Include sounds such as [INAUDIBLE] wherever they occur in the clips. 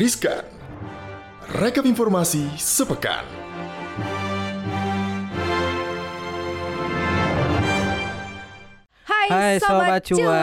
Riskan. Rekap informasi sepekan. Hai, Hai, Sobat Cuan.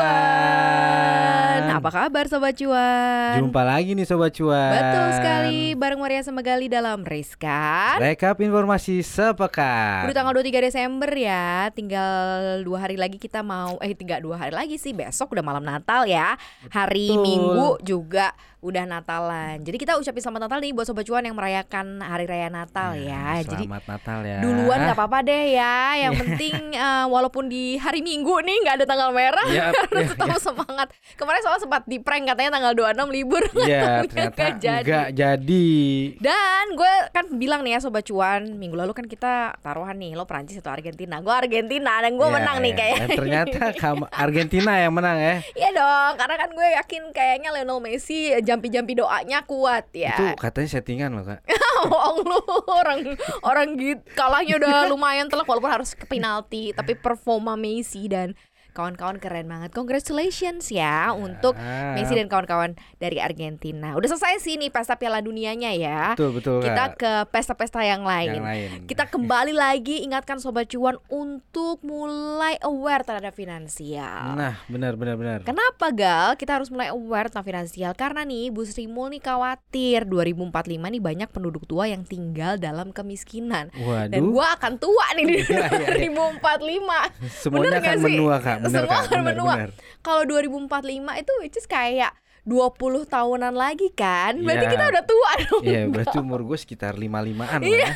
Apa kabar Sobat Cuan? Jumpa lagi nih Sobat Cuan Betul sekali bareng Maria Semegali dalam Riskan. Rekap informasi sepekan Udah tanggal 23 Desember ya, tinggal dua hari lagi kita mau eh tiga dua hari lagi sih besok udah malam Natal ya, hari Betul. Minggu juga udah Natalan. Jadi kita ucapin selamat Natal nih buat sobat cuan yang merayakan hari raya Natal ya. Jadi Selamat Natal ya duluan nggak apa-apa deh ya. [LAUGHS] Yang penting eh, walaupun di hari Minggu nih nggak ada tanggal merah Yap, [LAUGHS] harus ya, tetap semangat. Kemarin soal sempat di prank katanya tanggal 26 libur. [LAUGHS] Iya ternyata nggak jadi. enggak jadi Dan gue kan bilang nih ya sobat cuan minggu lalu kan kita taruhan nih lo Prancis atau Argentina. Gue Argentina dan gue Ya, menang nih ya. kayak. Dan ternyata Argentina yang menang ya Iya dong, karena kan gue yakin kayaknya Lionel Messi jampi-jampi doanya kuat ya. Itu katanya settingan loh kak [LAUGHS] Bohong lu orang orang gitu kalahnya udah lumayan telak walaupun harus ke penalti tapi performa Messi dan kawan-kawan keren banget. Congratulations ya untuk Messi dan kawan-kawan dari Argentina. Udah selesai sih nih pesta Piala Dunianya ya. Betul betul Kita kak ke pesta-pesta yang lain. Yang lain Kita kembali [LAUGHS] lagi ingatkan sobat cuan untuk mulai aware terhadap finansial. Nah benar benar benar Kenapa Gal? Kita harus mulai aware tentang finansial karena nih Bu Sri Mul nih khawatir 2045 nih banyak penduduk tua yang tinggal dalam kemiskinan. Dan Waduh gua akan tua nih di [LAUGHS] Iya, iya, iya. 2045. Semuanya bener akan menua kak Benar Semua kak akan benar menua. Kalau 2045 itu which is kayak 20 tahunan lagi kan? Berarti Iya. kita udah tua dong. Iya berarti umur gue sekitar lima limaan lah Iya. ya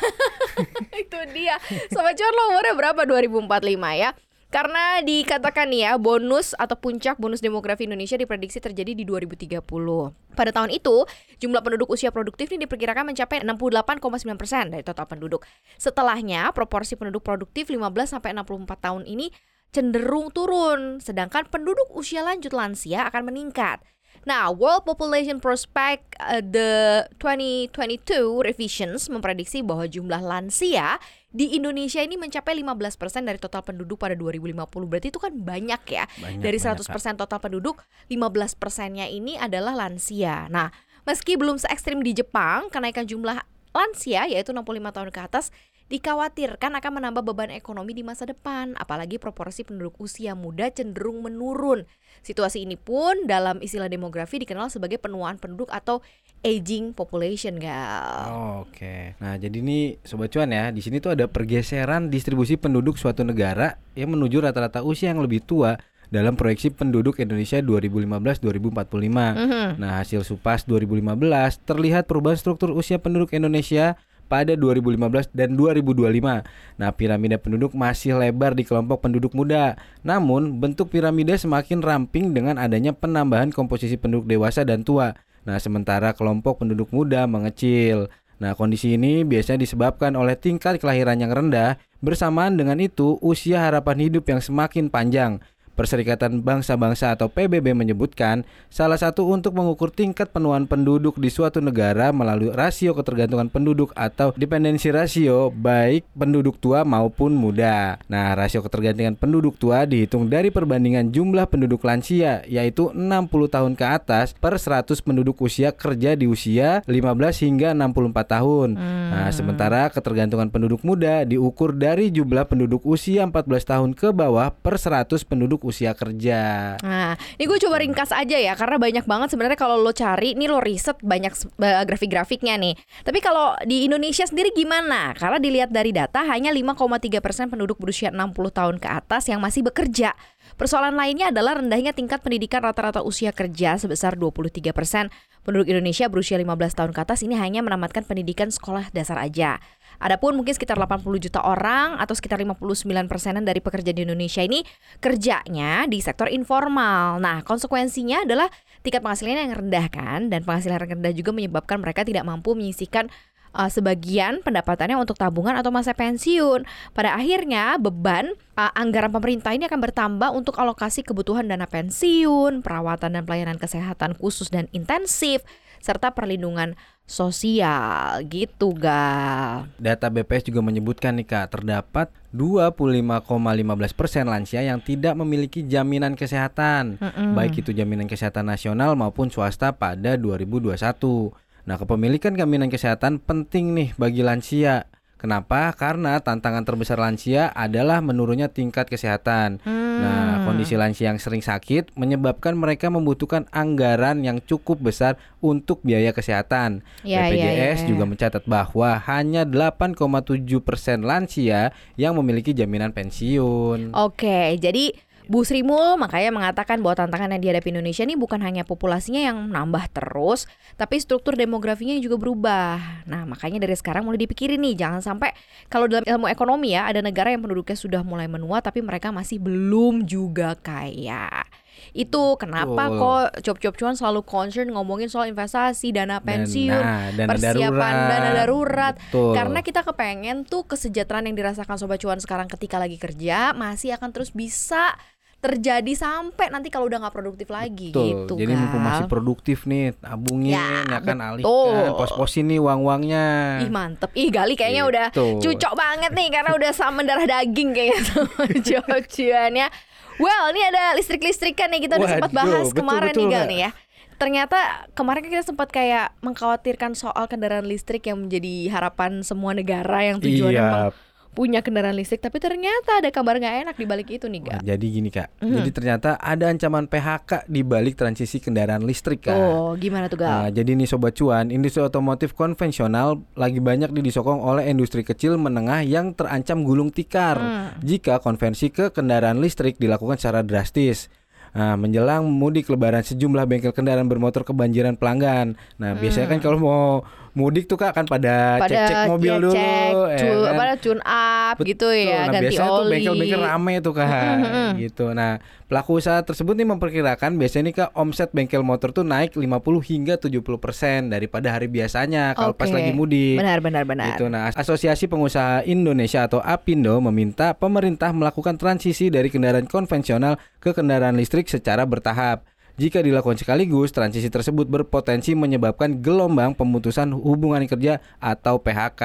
[LAUGHS] itu dia. Sobat cuan lo umurnya berapa 2045 ya? Karena dikatakan nih ya bonus atau puncak bonus demografi Indonesia diprediksi terjadi di 2030. Pada tahun itu, jumlah penduduk usia produktif ini diperkirakan mencapai 68,9% persen dari total penduduk. Setelahnya, proporsi penduduk produktif 15 sampai 64 tahun ini cenderung turun, sedangkan penduduk usia lanjut lansia akan meningkat. Nah, World Population Prospect uh, the 2022 revisions memprediksi bahwa jumlah lansia di Indonesia ini mencapai 15% dari total penduduk pada 2050. Berarti itu kan banyak ya. Banyak, dari banyak, 100% total penduduk, 15 persennya ini adalah lansia. Nah, meski belum se ekstrim di Jepang, kenaikan jumlah lansia yaitu 65 tahun ke atas dikhawatirkan akan menambah beban ekonomi di masa depan, apalagi proporsi penduduk usia muda cenderung menurun. Situasi ini pun dalam istilah demografi dikenal sebagai penuaan penduduk atau aging population, gal. Oh, Oke. Nah, jadi ini sobat cuan ya, di sini tuh ada pergeseran distribusi penduduk suatu negara yang menuju rata-rata usia yang lebih tua dalam proyeksi penduduk Indonesia 2015-2045. Mhm. Nah, hasil Supas 2015 terlihat perubahan struktur usia penduduk Indonesia pada 2015 dan 2025. Nah, piramida penduduk masih lebar di kelompok penduduk muda. Namun, bentuk piramida semakin ramping dengan adanya penambahan komposisi penduduk dewasa dan tua. Nah, sementara kelompok penduduk muda mengecil. Nah, kondisi ini biasanya disebabkan oleh tingkat kelahiran yang rendah, bersamaan dengan itu usia harapan hidup yang semakin panjang. Perserikatan Bangsa-Bangsa atau PBB menyebutkan salah satu untuk mengukur tingkat penuaan penduduk di suatu negara melalui rasio ketergantungan penduduk atau dependensi rasio baik penduduk tua maupun muda. Nah, rasio ketergantungan penduduk tua dihitung dari perbandingan jumlah penduduk lansia yaitu 60 tahun ke atas per 100 penduduk usia kerja di usia 15 hingga 64 tahun. Nah, sementara ketergantungan penduduk muda diukur dari jumlah penduduk usia 14 tahun ke bawah per 100 penduduk usia kerja. Nah, ini gue coba ringkas aja ya karena banyak banget sebenarnya kalau lo cari, nih lo riset banyak grafik-grafiknya nih. Tapi kalau di Indonesia sendiri gimana? Karena dilihat dari data hanya 5,3 persen penduduk berusia 60 tahun ke atas yang masih bekerja. Persoalan lainnya adalah rendahnya tingkat pendidikan rata-rata usia kerja sebesar 23 persen. Penduduk Indonesia berusia 15 tahun ke atas ini hanya menamatkan pendidikan sekolah dasar aja. Adapun mungkin sekitar 80 juta orang atau sekitar 59 persenan dari pekerja di Indonesia ini kerjanya di sektor informal. Nah, konsekuensinya adalah tingkat penghasilan yang rendah kan dan penghasilan yang rendah juga menyebabkan mereka tidak mampu menyisihkan uh, sebagian pendapatannya untuk tabungan atau masa pensiun. Pada akhirnya beban uh, anggaran pemerintah ini akan bertambah untuk alokasi kebutuhan dana pensiun, perawatan dan pelayanan kesehatan khusus dan intensif serta perlindungan sosial gitu gal. Data BPS juga menyebutkan nih Kak, terdapat 25,15% persen lansia yang tidak memiliki jaminan kesehatan, Mm-mm. baik itu jaminan kesehatan nasional maupun swasta pada 2021. Nah, kepemilikan jaminan kesehatan penting nih bagi lansia. Kenapa? Karena tantangan terbesar lansia adalah menurunnya tingkat kesehatan. Hmm. Nah, kondisi lansia yang sering sakit menyebabkan mereka membutuhkan anggaran yang cukup besar untuk biaya kesehatan. Ya, ya, BPJS ya. juga mencatat bahwa hanya 8,7 persen lansia yang memiliki jaminan pensiun. Oke, jadi Bu Sri Mul makanya mengatakan bahwa tantangan yang dihadapi Indonesia ini bukan hanya populasinya yang nambah terus, tapi struktur demografinya juga berubah. Nah, makanya dari sekarang mulai dipikirin nih, jangan sampai kalau dalam ilmu ekonomi ya, ada negara yang penduduknya sudah mulai menua tapi mereka masih belum juga kaya. Itu kenapa Betul. kok cop-cop cuan selalu concern ngomongin soal investasi, dana pensiun, Dana- dana persiapan darurat. dana darurat. Betul. Karena kita kepengen tuh kesejahteraan yang dirasakan sobat cuan sekarang ketika lagi kerja masih akan terus bisa terjadi sampai nanti kalau udah nggak produktif lagi Betul. gitu Jadi mumpung Kal. masih produktif nih, tabungin, Ya, ya, kan betul. alihkan, pos-posin nih uang-uangnya. Ih mantep, ih Gali kayaknya udah Gitu. cucok banget nih karena udah sama darah daging kayaknya sama [LAUGHS] cuan-cuannya. Well, ini ada listrik-listrikan nih kita udah sempat Waduh, bahas betul, kemarin betul, nih Gal nih ya. Ternyata kemarin kan kita sempat kayak mengkhawatirkan soal kendaraan listrik yang menjadi harapan semua negara yang tujuannya Iya. Punya kendaraan listrik, tapi ternyata ada kabar nggak enak di balik itu nih Gal. jadi gini kak, Mhm. jadi ternyata ada ancaman PHK di balik transisi kendaraan listrik kak. Oh, gimana tuh Nah, Gal? jadi nih sobat cuan, industri otomotif konvensional lagi banyak disokong oleh industri kecil menengah yang terancam gulung tikar Hmm. jika konversi ke kendaraan listrik dilakukan secara drastis. Nah, menjelang mudik lebaran sejumlah bengkel kendaraan bermotor kebanjiran pelanggan. Nah, biasanya kan kalau mau mudik tuh Kak kan pada, Hmm. Pada cek-cek mobil ya, dulu cek, ya kan? apa, tune up gitu ya, nah, ganti biasanya tuh oli. bengkel-bengkel rame tuh kak, Mm-mm. gitu. Nah, pelaku usaha tersebut nih memperkirakan biasanya nih kak omset bengkel motor tuh naik 50 hingga 70 persen daripada hari biasanya kalau pas Oke. lagi mudik. Benar, benar, benar. Gitu. Nah, Asosiasi Pengusaha Indonesia atau APindo meminta pemerintah melakukan transisi dari kendaraan konvensional ke kendaraan listrik secara bertahap. Jika dilakukan sekaligus, transisi tersebut berpotensi menyebabkan gelombang pemutusan hubungan kerja atau PHK.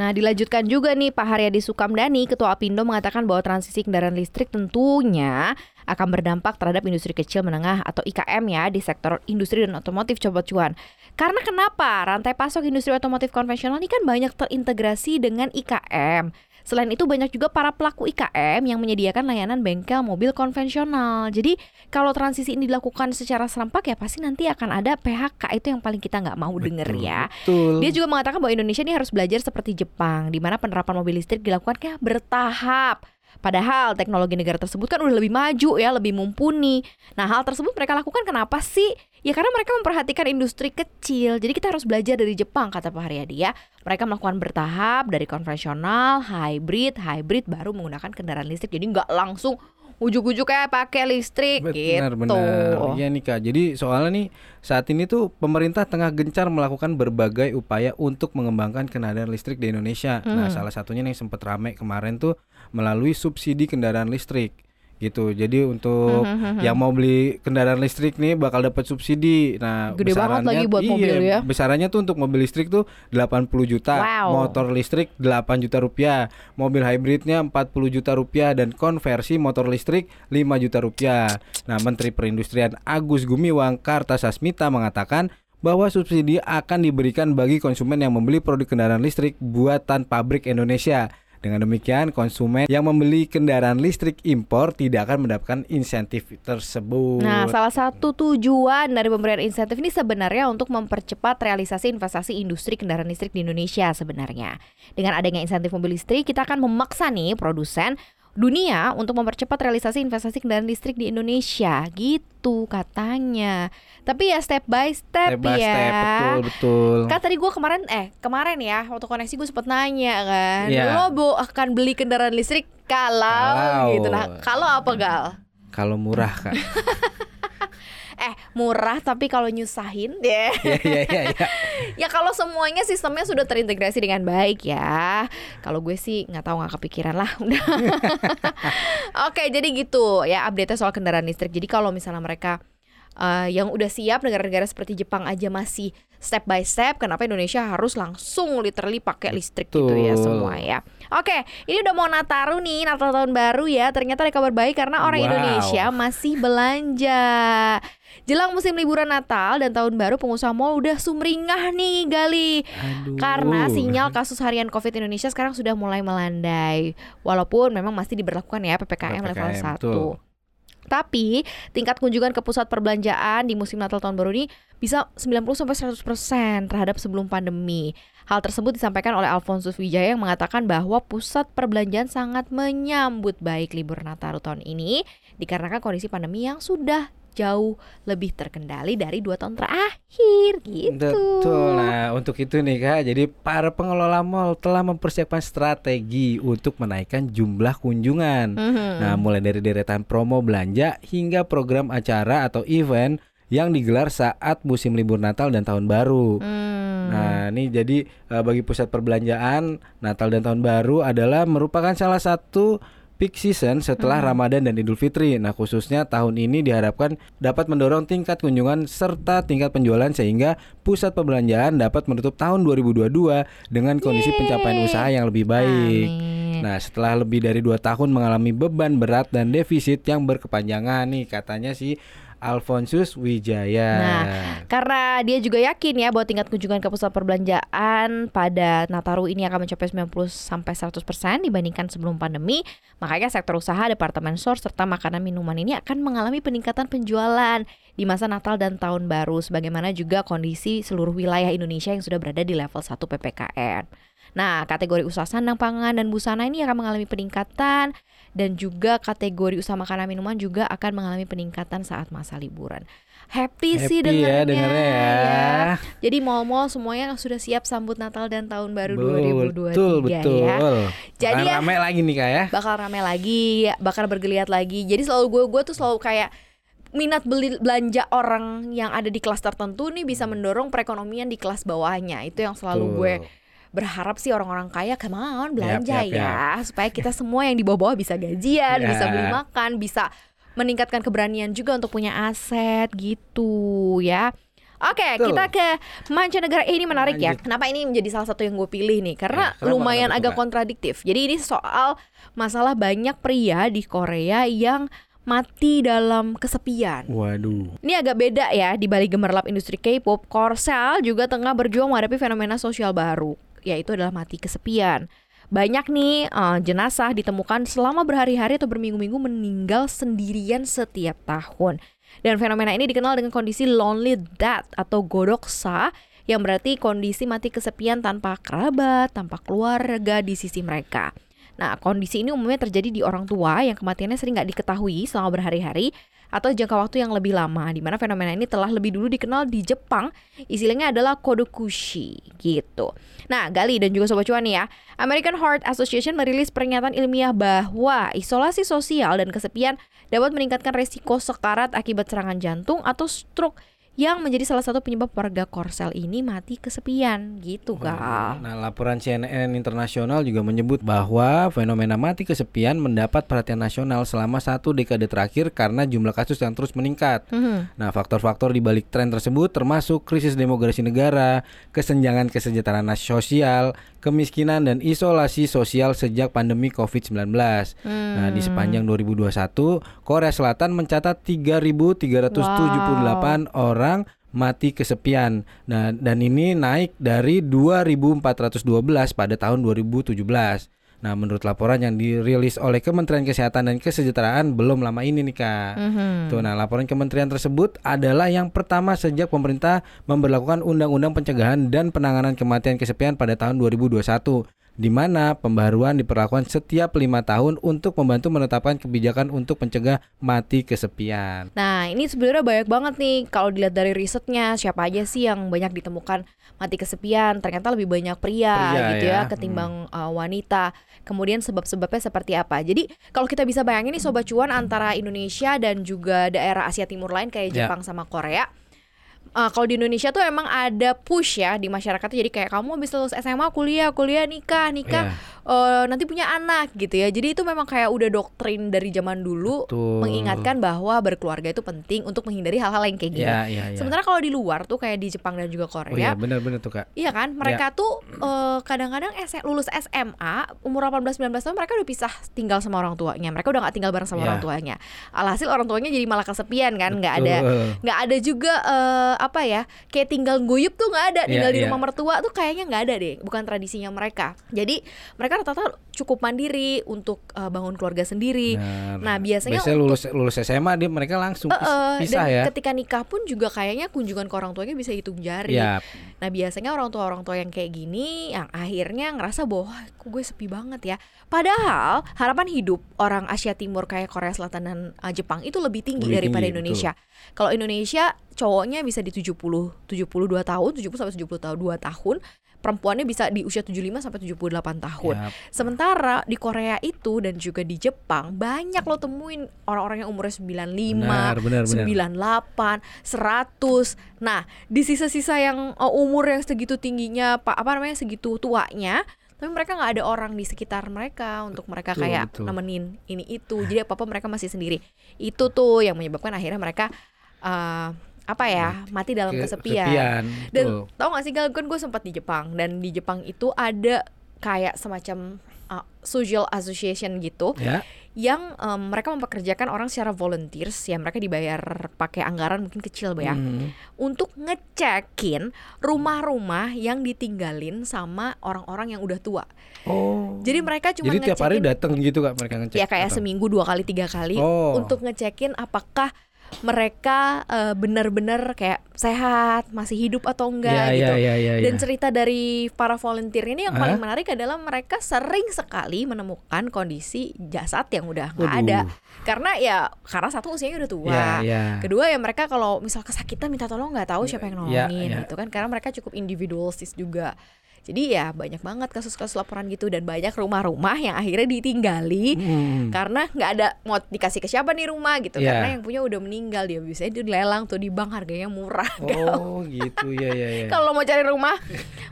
Nah, dilanjutkan juga nih Pak Haryadi Sukamdani, Ketua Apindo mengatakan bahwa transisi kendaraan listrik tentunya akan berdampak terhadap industri kecil menengah atau IKM ya di sektor industri dan otomotif coba cuan. Karena kenapa? Rantai pasok industri otomotif konvensional ini kan banyak terintegrasi dengan IKM. Selain itu banyak juga para pelaku IKM yang menyediakan layanan bengkel mobil konvensional. Jadi kalau transisi ini dilakukan secara serempak ya pasti nanti akan ada PHK itu yang paling kita nggak mau denger ya. Betul. Dia juga mengatakan bahwa Indonesia ini harus belajar seperti Jepang, di mana penerapan mobil listrik dilakukan kayak bertahap. Padahal teknologi negara tersebut kan udah lebih maju ya, lebih mumpuni. Nah hal tersebut mereka lakukan kenapa sih? Ya karena mereka memperhatikan industri kecil. Jadi kita harus belajar dari Jepang kata Pak Haryadi ya. Mereka melakukan bertahap dari konvensional, hybrid, hybrid baru menggunakan kendaraan listrik. Jadi nggak langsung ujuk-ujuk kayak pakai listrik Benar, gitu. benar. Iya nih Kak. Jadi soalnya nih saat ini tuh pemerintah tengah gencar melakukan berbagai upaya untuk mengembangkan kendaraan listrik di Indonesia. Nah, Hmm. salah satunya nih yang sempat rame kemarin tuh melalui subsidi kendaraan listrik. Gitu. Jadi untuk Hmm, hmm, hmm, yang mau beli kendaraan listrik nih bakal dapat subsidi. Nah, Gede banget lagi buat iya, mobil ya. Besarannya tuh untuk mobil listrik tuh 80 juta, Wow. motor listrik 8 juta rupiah, mobil hybridnya 40 juta rupiah dan konversi motor listrik 5 juta rupiah. Nah, Menteri Perindustrian Agus Gumiwang Kartasasmita mengatakan bahwa subsidi akan diberikan bagi konsumen yang membeli produk kendaraan listrik buatan pabrik Indonesia. Dengan demikian, konsumen yang membeli kendaraan listrik impor tidak akan mendapatkan insentif tersebut. Nah, salah satu tujuan dari pemberian insentif ini sebenarnya untuk mempercepat realisasi investasi industri kendaraan listrik di Indonesia sebenarnya. Dengan adanya insentif mobil listrik, kita akan memaksa nih produsen dunia untuk mempercepat realisasi investasi kendaraan listrik di Indonesia gitu katanya. Tapi ya step by step, step by ya. step, betul betul. Kan tadi gue kemarin eh kemarin ya waktu koneksi gue sempet nanya kan, Iya. lo bu akan beli kendaraan listrik kalau, Kalau. gitu. Nah kalau apa gal? Kalau murah kak. [LAUGHS] Eh murah tapi kalau nyusahin ya. Iya iya. iya. [LAUGHS] ya kalau semuanya sistemnya sudah terintegrasi dengan baik ya. Kalau gue sih nggak tahu nggak kepikiran lah. Udah. [LAUGHS] Oke jadi gitu ya update soal kendaraan listrik. Jadi kalau misalnya mereka eh, yang udah siap negara-negara seperti Jepang aja masih step by step, kenapa Indonesia harus langsung literally pakai listrik gitu ya semua ya. Oke, ini udah mau Nataru nih, Natal tahun baru ya. Ternyata ada kabar baik karena orang Wow. Indonesia masih belanja. Jelang musim liburan Natal dan Tahun Baru, pengusaha mal udah sumringah nih, Gali. Aduh. Karena sinyal kasus harian COVID Indonesia sekarang sudah mulai melandai. Walaupun memang masih diberlakukan ya PPKM, level PPKM, 1. betul. Tapi tingkat kunjungan ke pusat perbelanjaan di musim Natal tahun baru ini bisa 90 sampai 100% terhadap sebelum pandemi. Hal tersebut disampaikan oleh Alfonsus Wijaya yang mengatakan bahwa pusat perbelanjaan sangat menyambut baik libur Natal tahun ini dikarenakan kondisi pandemi yang sudah jauh lebih terkendali dari dua tahun terakhir gitu. Betul. Nah, untuk itu nih Kak, jadi para pengelola mal telah mempersiapkan strategi untuk menaikkan jumlah kunjungan. Mhm. Nah, mulai dari deretan promo belanja hingga program acara atau event yang digelar saat musim libur Natal dan Tahun Baru. Hmm. Nah, ini jadi eh, bagi pusat perbelanjaan Natal dan Tahun Baru adalah merupakan salah satu peak season setelah Ramadan dan Idul Fitri. Nah, khususnya tahun ini diharapkan dapat mendorong tingkat kunjungan serta tingkat penjualan sehingga pusat perbelanjaan dapat menutup tahun 2022 dengan kondisi pencapaian usaha yang lebih baik. Amin. Nah, setelah lebih dari dua tahun mengalami beban berat dan defisit yang berkepanjangan nih katanya si Alfonsus Wijaya. Nah, Karena dia juga yakin ya bahwa tingkat kunjungan ke pusat perbelanjaan pada Nataru ini akan mencapai 90 sampai 100% dibandingkan sebelum pandemi, makanya sektor usaha, departemen store serta makanan minuman ini akan mengalami peningkatan penjualan di masa Natal dan Tahun Baru sebagaimana juga kondisi seluruh wilayah Indonesia yang sudah berada di level 1 PPKM. Nah, kategori usaha sandang pangan dan busana ini akan mengalami peningkatan dan juga kategori usaha makanan minuman juga akan mengalami peningkatan saat masa liburan. Happy, sih Happy ya dengarnya dengarnya ya. Jadi mal-mal semuanya sudah siap sambut Natal dan Tahun Baru betul, 2023 betul. ya. Jadi Akan ya- ramai lagi nih Kak ya. Bakal rame lagi, bakal bergeliat lagi. Jadi selalu gue gue tuh selalu kayak minat beli belanja orang yang ada di kelas tertentu nih bisa mendorong perekonomian di kelas bawahnya. Itu yang selalu Betul. gue berharap sih orang-orang kaya come on belanja Yap, yap, ya supaya kita semua yang di bawah-bawah bisa gajian, Ya. bisa beli makan, bisa meningkatkan keberanian juga untuk punya aset gitu ya. Oke, Betul. kita ke mancanegara Eh, ini menarik ya. Lanjut. Kenapa ini menjadi salah satu yang gue pilih nih? Karena Ya, lumayan agak kontradiktif. Jadi ini soal masalah banyak pria di Korea yang mati dalam kesepian. Waduh. Ini agak beda ya di balik gemerlap industri K-pop, Korsel juga tengah berjuang menghadapi fenomena sosial baru, yaitu adalah mati kesepian. Banyak nih eh, jenazah ditemukan selama berhari-hari atau berminggu-minggu meninggal sendirian setiap tahun. Dan fenomena ini dikenal dengan kondisi lonely death atau godoksa yang berarti kondisi mati kesepian tanpa kerabat, tanpa keluarga di sisi mereka. Nah, kondisi ini umumnya terjadi di orang tua yang kematiannya sering nggak diketahui selama berhari-hari atau jangka waktu yang lebih lama, di mana fenomena ini telah lebih dulu dikenal di Jepang. Istilahnya adalah kodokushi gitu. Nah, Gali dan juga Sobat Cuan ya, American Heart Association merilis pernyataan ilmiah bahwa isolasi sosial dan kesepian dapat meningkatkan resiko sekarat akibat serangan jantung atau stroke yang menjadi salah satu penyebab warga Korsel ini mati kesepian gitu, Kak. Nah, laporan CNN internasional juga menyebut bahwa fenomena mati kesepian mendapat perhatian nasional selama satu dekade terakhir karena jumlah kasus yang terus meningkat. Mhm. Nah, faktor-faktor di balik tren tersebut termasuk krisis demografi negara, kesenjangan kesejahteraan sosial, kemiskinan dan isolasi sosial sejak pandemi COVID-19. Nah, di sepanjang 2021, Korea Selatan mencatat 3.378 orang mati kesepian. Nah, dan ini naik dari 2.412 pada tahun 2017. Nah, menurut laporan yang dirilis oleh Kementerian Kesehatan dan Kesejahteraan belum lama ini nih, Kak. Mhm. Tuh, nah laporan kementerian tersebut adalah yang pertama sejak pemerintah memberlakukan Undang-Undang Pencegahan dan Penanganan Kematian Kesepian pada tahun 2021 di mana pembaruan diperlakukan setiap lima tahun untuk membantu menetapkan kebijakan untuk mencegah mati kesepian. Nah, ini sebenarnya banyak banget nih kalau dilihat dari risetnya siapa aja sih yang banyak ditemukan mati kesepian. Ternyata lebih banyak pria, Pria gitu ya, ya, ketimbang uh, wanita. Kemudian sebab-sebabnya seperti apa? Jadi kalau kita bisa bayangin nih sobat cuan antara Indonesia dan juga daerah Asia Timur lain kayak Ya. Jepang sama Korea. Uh, kalau di Indonesia tuh emang ada push ya di masyarakat jadi kayak kamu habis lulus SMA kuliah kuliah nikah nikah uh, nanti punya anak gitu ya jadi itu memang kayak udah doktrin dari zaman dulu Betul. mengingatkan bahwa berkeluarga itu penting untuk menghindari hal-hal yang kayak gini Iya, iya, iya. sementara kalau di luar tuh kayak di Jepang dan juga Oh Korea iya, benar-benar tuh kak. Iya kan, mereka tuh eh, kadang-kadang S- lulus SMA umur 18-19 tahun mereka udah pisah tinggal sama orang tuanya. Mereka udah nggak tinggal bareng sama Iya. orang tuanya. Alhasil orang tuanya jadi malah kesepian kan, nggak ada nggak ada juga eh, apa ya kayak tinggal guyup tuh nggak ada, tinggal di iya. rumah mertua tuh kayaknya nggak ada deh, bukan tradisinya mereka. Jadi mereka rata-rata cukup mandiri untuk eh, bangun keluarga sendiri. Benar. Nah biasanya Biasanya lulus lulus SMA dia mereka langsung Eh, eh, pisah dan ya. ketika nikah pun juga kayaknya kunjungan ke orang tuanya bisa hitung jari. Iya. Nah biasanya orang tua orang tua yang kayak gini yang akhirnya ngerasa bahwa "Wah, kok gue sepi banget ya. Padahal harapan hidup orang Asia Timur kayak Korea Selatan dan uh, Jepang itu lebih tinggi Lebih daripada tinggi, Indonesia. Kalau Indonesia cowoknya bisa di 70 72 tahun, 70 sampai 70 tahun 2 tahun. Perempuannya bisa di usia 75 sampai 78 tahun. Yap. Sementara di Korea itu dan juga di Jepang banyak lo temuin orang-orang yang umurnya 95, Benar, benar, benar. 98, 100. Nah, di sisa-sisa yang uh, umur yang segitu tingginya, Pak, apa namanya segitu tuanya, tapi mereka nggak ada orang di sekitar mereka untuk mereka Betul, kayak betul. nemenin ini itu. Jadi apa-apa mereka masih sendiri. Itu tuh yang menyebabkan akhirnya mereka uh, apa ya, mati dalam Ke- kesepian. kesepian, Dan betul. tau gak sih Gal, kan gue sempat di Jepang dan di Jepang itu ada kayak semacam uh, social association gitu Ya. yang em, mereka mempekerjakan orang secara volunteers ya mereka dibayar pakai anggaran mungkin kecil ya Hmm. untuk ngecekin rumah-rumah yang ditinggalin sama orang-orang yang udah tua. Oh. Jadi mereka cuma Jadi tiap hari datang gitu kak mereka ngecek. ya kayak atau? seminggu dua kali tiga kali Oh. untuk ngecekin apakah mereka eh, benar-benar kayak sehat masih hidup atau enggak Ya, gitu ya, ya, ya, dan ya. cerita dari para volunteer ini yang Hah? paling menarik adalah mereka sering sekali menemukan kondisi jasad yang udah nggak ada karena ya karena satu usianya udah tua Ya, ya. kedua ya mereka kalau misal kesakitan minta tolong nggak tahu siapa yang Ya, nolongin ya. gitu kan karena mereka cukup individualistis juga jadi ya banyak banget kasus-kasus laporan gitu dan banyak rumah-rumah yang akhirnya ditinggali Hmm. karena nggak ada mau dikasih ke siapa nih rumah gitu Iya. karena yang punya udah meninggal dia biasanya dia dilelang tuh di bank harganya murah [LAUGHS] Oh gitu ya ya ya. [LAUGHS] kalau mau cari rumah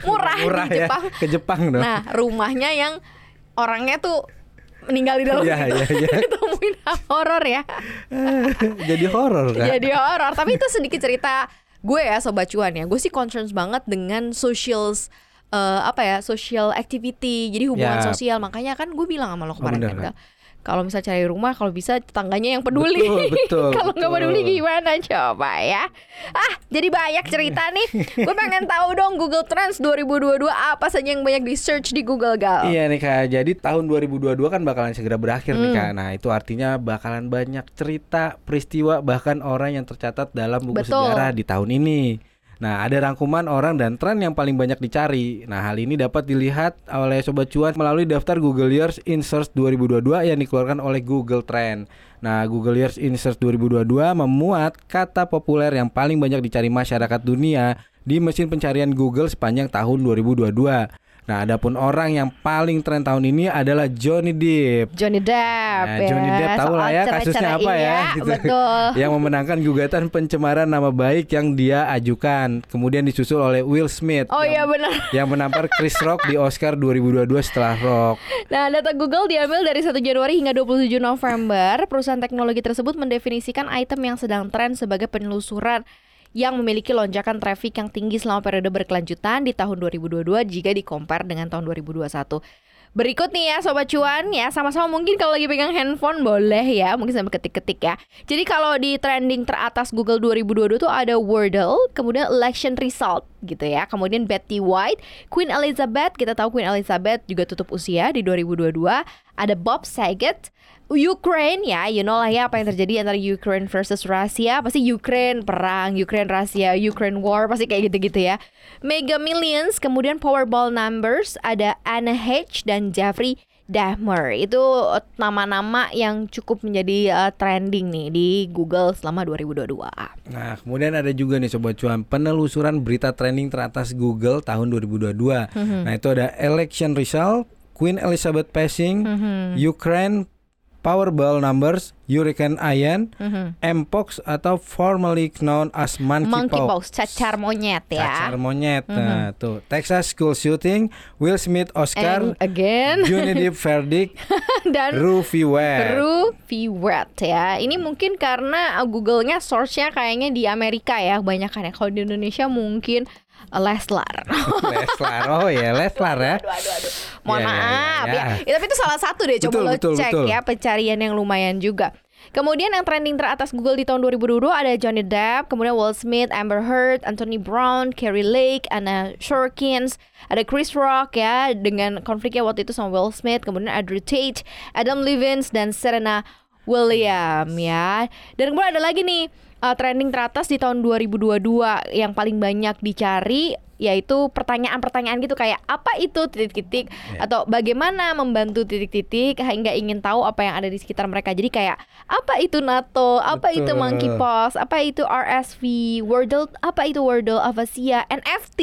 murah, Murah di ya Jepang ke Jepang dong. nah rumahnya yang orangnya tuh meninggal di dalam Iya, itu iya, [LAUGHS] iya. ditemuin horor ya Jadi horor kak. jadi horor tapi itu sedikit cerita gue ya sobat cuan ya gue sih concerns banget dengan socials eh, apa ya social activity jadi hubungan Ya. sosial makanya kan gue bilang sama lo kemarin bener, kan. Gal, kalau misal cari rumah kalau bisa tetangganya yang peduli [LAUGHS] kalau nggak peduli gimana coba ya ah jadi banyak cerita nih gue pengen tahu dong Google Trends 2022 apa saja yang banyak di search di Google Gal Iya nih kak, jadi tahun 2022 kan bakalan segera berakhir nih Hmm. kak. Nah itu artinya bakalan banyak cerita, peristiwa, bahkan orang yang tercatat dalam buku Betul. sejarah di tahun ini. Nah ada rangkuman orang dan tren yang paling banyak dicari. Nah hal ini dapat dilihat oleh Sobat Cuan melalui daftar Google Years in Search 2022 yang dikeluarkan oleh Google Trend. Nah Google Years in Search 2022 memuat kata populer yang paling banyak dicari masyarakat dunia di mesin pencarian Google sepanjang tahun 2022. Nah, adapun orang yang paling tren tahun ini adalah Johnny Depp. Johnny Depp Nah, ya Johnny Depp tahu lah ya kasusnya apa ya, iya, gitu. betul [LAUGHS] yang memenangkan gugatan pencemaran nama baik yang dia ajukan. Kemudian disusul oleh Will Smith. oh iya benar [LAUGHS] yang menampar Chris Rock di Oscar 2022 setelah Rock. Nah, data Google diambil dari 1 Januari hingga 27 November. Perusahaan teknologi tersebut mendefinisikan item yang sedang tren sebagai penelusuran yang memiliki lonjakan traffic yang tinggi selama periode berkelanjutan di tahun 2022 jika dikompar dengan tahun 2021. Berikut nih ya Sobat Cuan. Ya Sama-sama mungkin kalau lagi pegang handphone boleh ya Mungkin sambil ketik-ketik ya. Jadi kalau di trending teratas Google 2022 tuh ada Wordle Kemudian election result gitu ya. Kemudian Betty White Queen Elizabeth Kita tahu Queen Elizabeth juga tutup usia di 2022 Ada Bob Saget Ukraine ya, you know lah ya apa yang terjadi antara Ukraine versus Rusia Pasti Ukraine perang, Ukraine Rusia, Ukraine war Pasti kayak gitu-gitu ya. Mega Millions, kemudian Powerball Numbers Ada Anna H dan Jeffrey Dahmer. Itu eh, nama-nama yang cukup menjadi eh, trending nih di Google selama 2022 Nah, kemudian ada juga nih Sobat Cuan penelusuran berita trending teratas Google tahun 2022. Nah, itu ada election result, Queen Elizabeth passing, Ukraine Powerball numbers, Hurricane Ian, Mhm. Mpox atau formerly known as monkeypox. Monkeypox, cacar monyet ya. Cacar monyet. Nah, tuh. Texas school shooting, Will Smith Oscar, And again Johnny Depp [LAUGHS] verdict, [LAUGHS] dan Rufi Wade. Ru Wet ya. Ini mungkin karena uh, Google-nya source-nya kayaknya di Amerika ya kebanyakan ya. Kalau di Indonesia mungkin Leslar. [LAUGHS] Leslar. Oh ya, Leslar ya. aduh, aduh, aduh. Mohon Ya, ya, maaf ya, ya, ya. Ya, Tapi itu salah satu deh. Coba Betul, lo betul, cek betul. ya pencarian yang lumayan juga. Kemudian yang trending teratas Google di tahun 2022 ada Johnny Depp, kemudian Will Smith, Amber Heard, Anthony Brown, Carrie Lake, Anna Shorkins, ada Chris Rock ya dengan konfliknya waktu itu sama Will Smith, kemudian Andrew Tate, Adam Levine dan Serena William ya. Dan kemudian ada lagi nih uh, trending teratas di tahun 2022 yang paling banyak dicari yaitu pertanyaan-pertanyaan gitu kayak apa itu titik-titik atau bagaimana membantu titik-titik hingga ingin tahu apa yang ada di sekitar mereka. Jadi kayak apa itu NATO, apa itu Betul. monkeypox, apa itu RSV, Wordle, apa itu Wordle, Avasia, NFT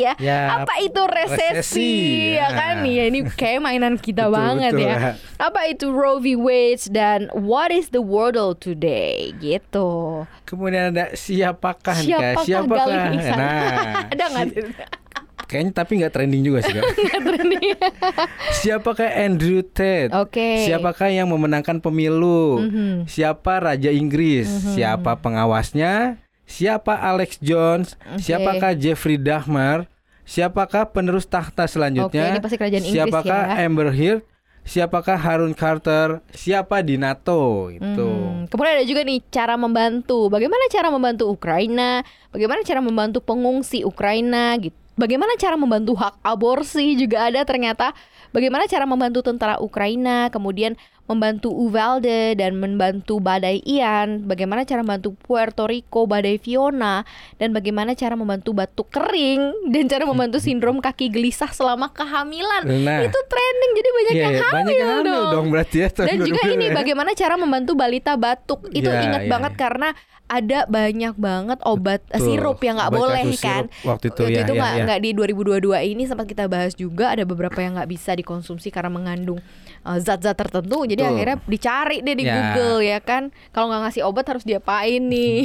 ya. Ya, apa itu resesi, resesi, ya ya. kan ya ini kayak mainan kita Betul, banget betul. ya. Apa itu Roe v. Wade dan what is the Wordle today gitu. Kemudian ada siapakah nih, Kak? Siapakah Siapakah? Nah, [LAUGHS] Ada nggak? [LAUGHS] kayaknya tapi nggak trending juga sih, Kak. [LAUGHS] Siapakah Andrew Tate? Oke. Siapakah yang memenangkan pemilu? Mhm. Siapa Raja Inggris? Siapa pengawasnya? Siapa Alex Jones? Oke. Siapakah Jeffrey Dahmer? Siapakah penerus tahta selanjutnya? Oke, ini pasti kerajaan Inggris Siapakah ya. Amber Heard? Siapakah Harun Carter? Siapa di NATO? Itu. Hmm, Kemudian ada juga nih cara membantu. Bagaimana cara membantu Ukraina? Bagaimana cara membantu pengungsi Ukraina gitu. Bagaimana cara membantu hak aborsi juga ada ternyata. Bagaimana cara membantu tentara Ukraina, kemudian membantu Uvalde dan membantu badai Ian, bagaimana cara membantu Puerto Rico badai Fiona dan bagaimana cara membantu batuk kering dan cara membantu sindrom kaki gelisah selama kehamilan. Nah. Itu trending jadi banyak Iya, yang iya, hamil, banyak yang hamil dong. dong berarti ya Dan juga 2022 ini ya. bagaimana cara membantu balita batuk itu Ya, ingat ya, banget ya. karena ada banyak banget obat eh, Betul. sirup yang nggak boleh kan. waktu itu, ya, ya, nggak ya. nggak di 2022 ini sempat kita bahas juga ada beberapa yang nggak bisa dikonsumsi karena mengandung zat-zat tertentu. Jadi Betul. akhirnya dicari deh di Ya. Google ya kan. Kalau nggak ngasih obat harus diapain nih?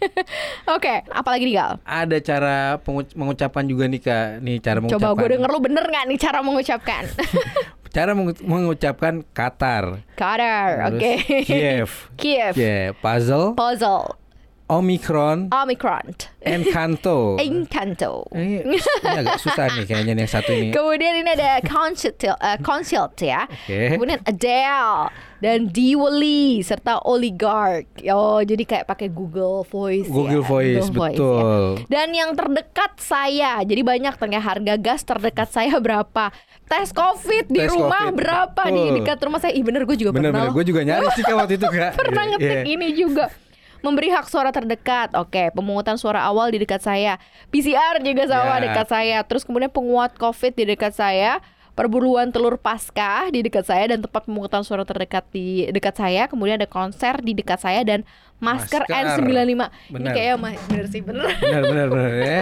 [LAUGHS] Oke, apalagi nih Gal? Ada cara mengucapkan juga nih Kak. Nih cara mengucapkan. Coba gue denger lu bener nggak nih cara mengucapkan? [LAUGHS] Cara mengu- mengucapkan Qatar. Qatar, oke. Kiev. [LAUGHS] Kiev. Ya, puzzle, Puzzle. Omicron, Omicron. Encanto. Encanto. Ini, ini agak susah nih kayaknya nih yang satu ini. Kemudian ini ada Consult, uh, Consult ya. Oke. Kemudian Adele dan Diwali serta Oligarch. Oh, jadi kayak pakai Google Voice Google ya. Voice, ya. betul. Dan yang terdekat saya. Jadi banyak tengah harga gas terdekat saya berapa? Tes COVID di Tes rumah COVID, berapa di betul. dekat rumah saya? Ih bener gue juga Bener-bener, pernah. gue juga nyari [LAUGHS] sih waktu itu Kak. pernah Iya, ngetik iya. ini juga. Memberi hak suara terdekat. Oke, pemungutan suara awal di dekat saya. PCR juga sama Ya. dekat saya. Terus kemudian penguat COVID di dekat saya. Perburuan telur pasca di dekat saya dan tempat pemungutan suara terdekat di dekat saya. Kemudian ada konser di dekat saya dan masker, Masker. N95. Ini Benar. kayaknya bener sih bener. Bener bener bener ya.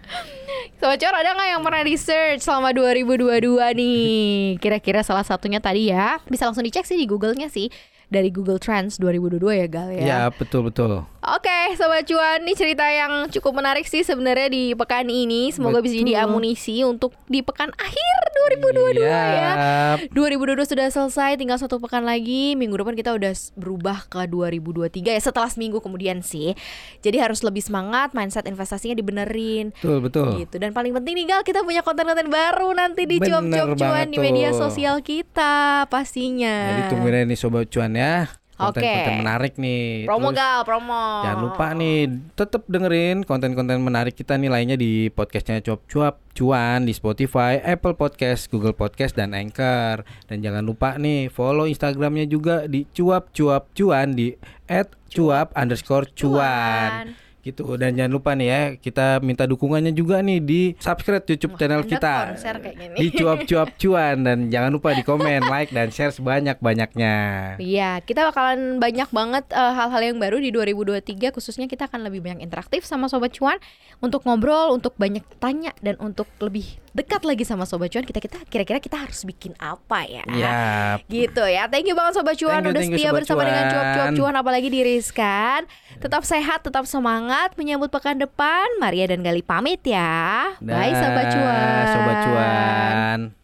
[LAUGHS] Sobat Cor ada nggak yang pernah research selama 2022 nih? Kira-kira salah satunya tadi ya. Bisa langsung dicek sih di Google-nya sih. Dari Google Trends 2022 ya Gal ya. Ya betul betul. Oke, Sobat Cuan, ini cerita yang cukup menarik sih sebenarnya di pekan ini. Semoga bisa jadi Betul. amunisi untuk di pekan akhir 2022 ya. Yap. 2022 sudah selesai, tinggal satu pekan lagi. Minggu depan kita udah berubah ke 2023 ya setelah seminggu kemudian sih. Jadi harus lebih semangat, mindset investasinya dibenerin. Betul betul. Gitu. Dan paling penting nih Gal, kita punya konten-konten baru nanti di cuap-cuap cuan di media sosial kita pastinya. Jadi tungguin nih sobat cuan ya. Konten-konten Oke. menarik nih. Promo Terus Gal, promo. Jangan lupa nih tetap dengerin konten-konten menarik kita nih lainnya di podcastnya Cuap Cuap Cuan di Spotify, Apple Podcast, Google Podcast dan Anchor. Dan jangan lupa nih follow Instagramnya juga di Cuap Cuap Cuan di @cuap underscore cuan. Gitu dan jangan lupa nih ya kita minta dukungannya juga nih di subscribe YouTube channel Anda kita konser kayak gini. di cuap-cuap cuan dan jangan lupa di komen, [LAUGHS] like dan share sebanyak-banyaknya. Iya, kita bakalan banyak banget eh, hal-hal yang baru di 2023 khususnya kita akan lebih banyak interaktif sama sobat cuan untuk ngobrol, untuk banyak tanya dan untuk lebih dekat lagi sama sobat cuan kita kita kira-kira kita harus bikin apa ya? Ya, Gitu ya. Thank you banget sobat cuan Thank you, udah you, setia bersama dengan Cuan. cuap-cuap cuan apalagi di Rizkan. Tetap sehat, tetap semangat menyambut pekan depan. Maria dan Gali pamit ya. Bye sobat cuan. Sobat cuan.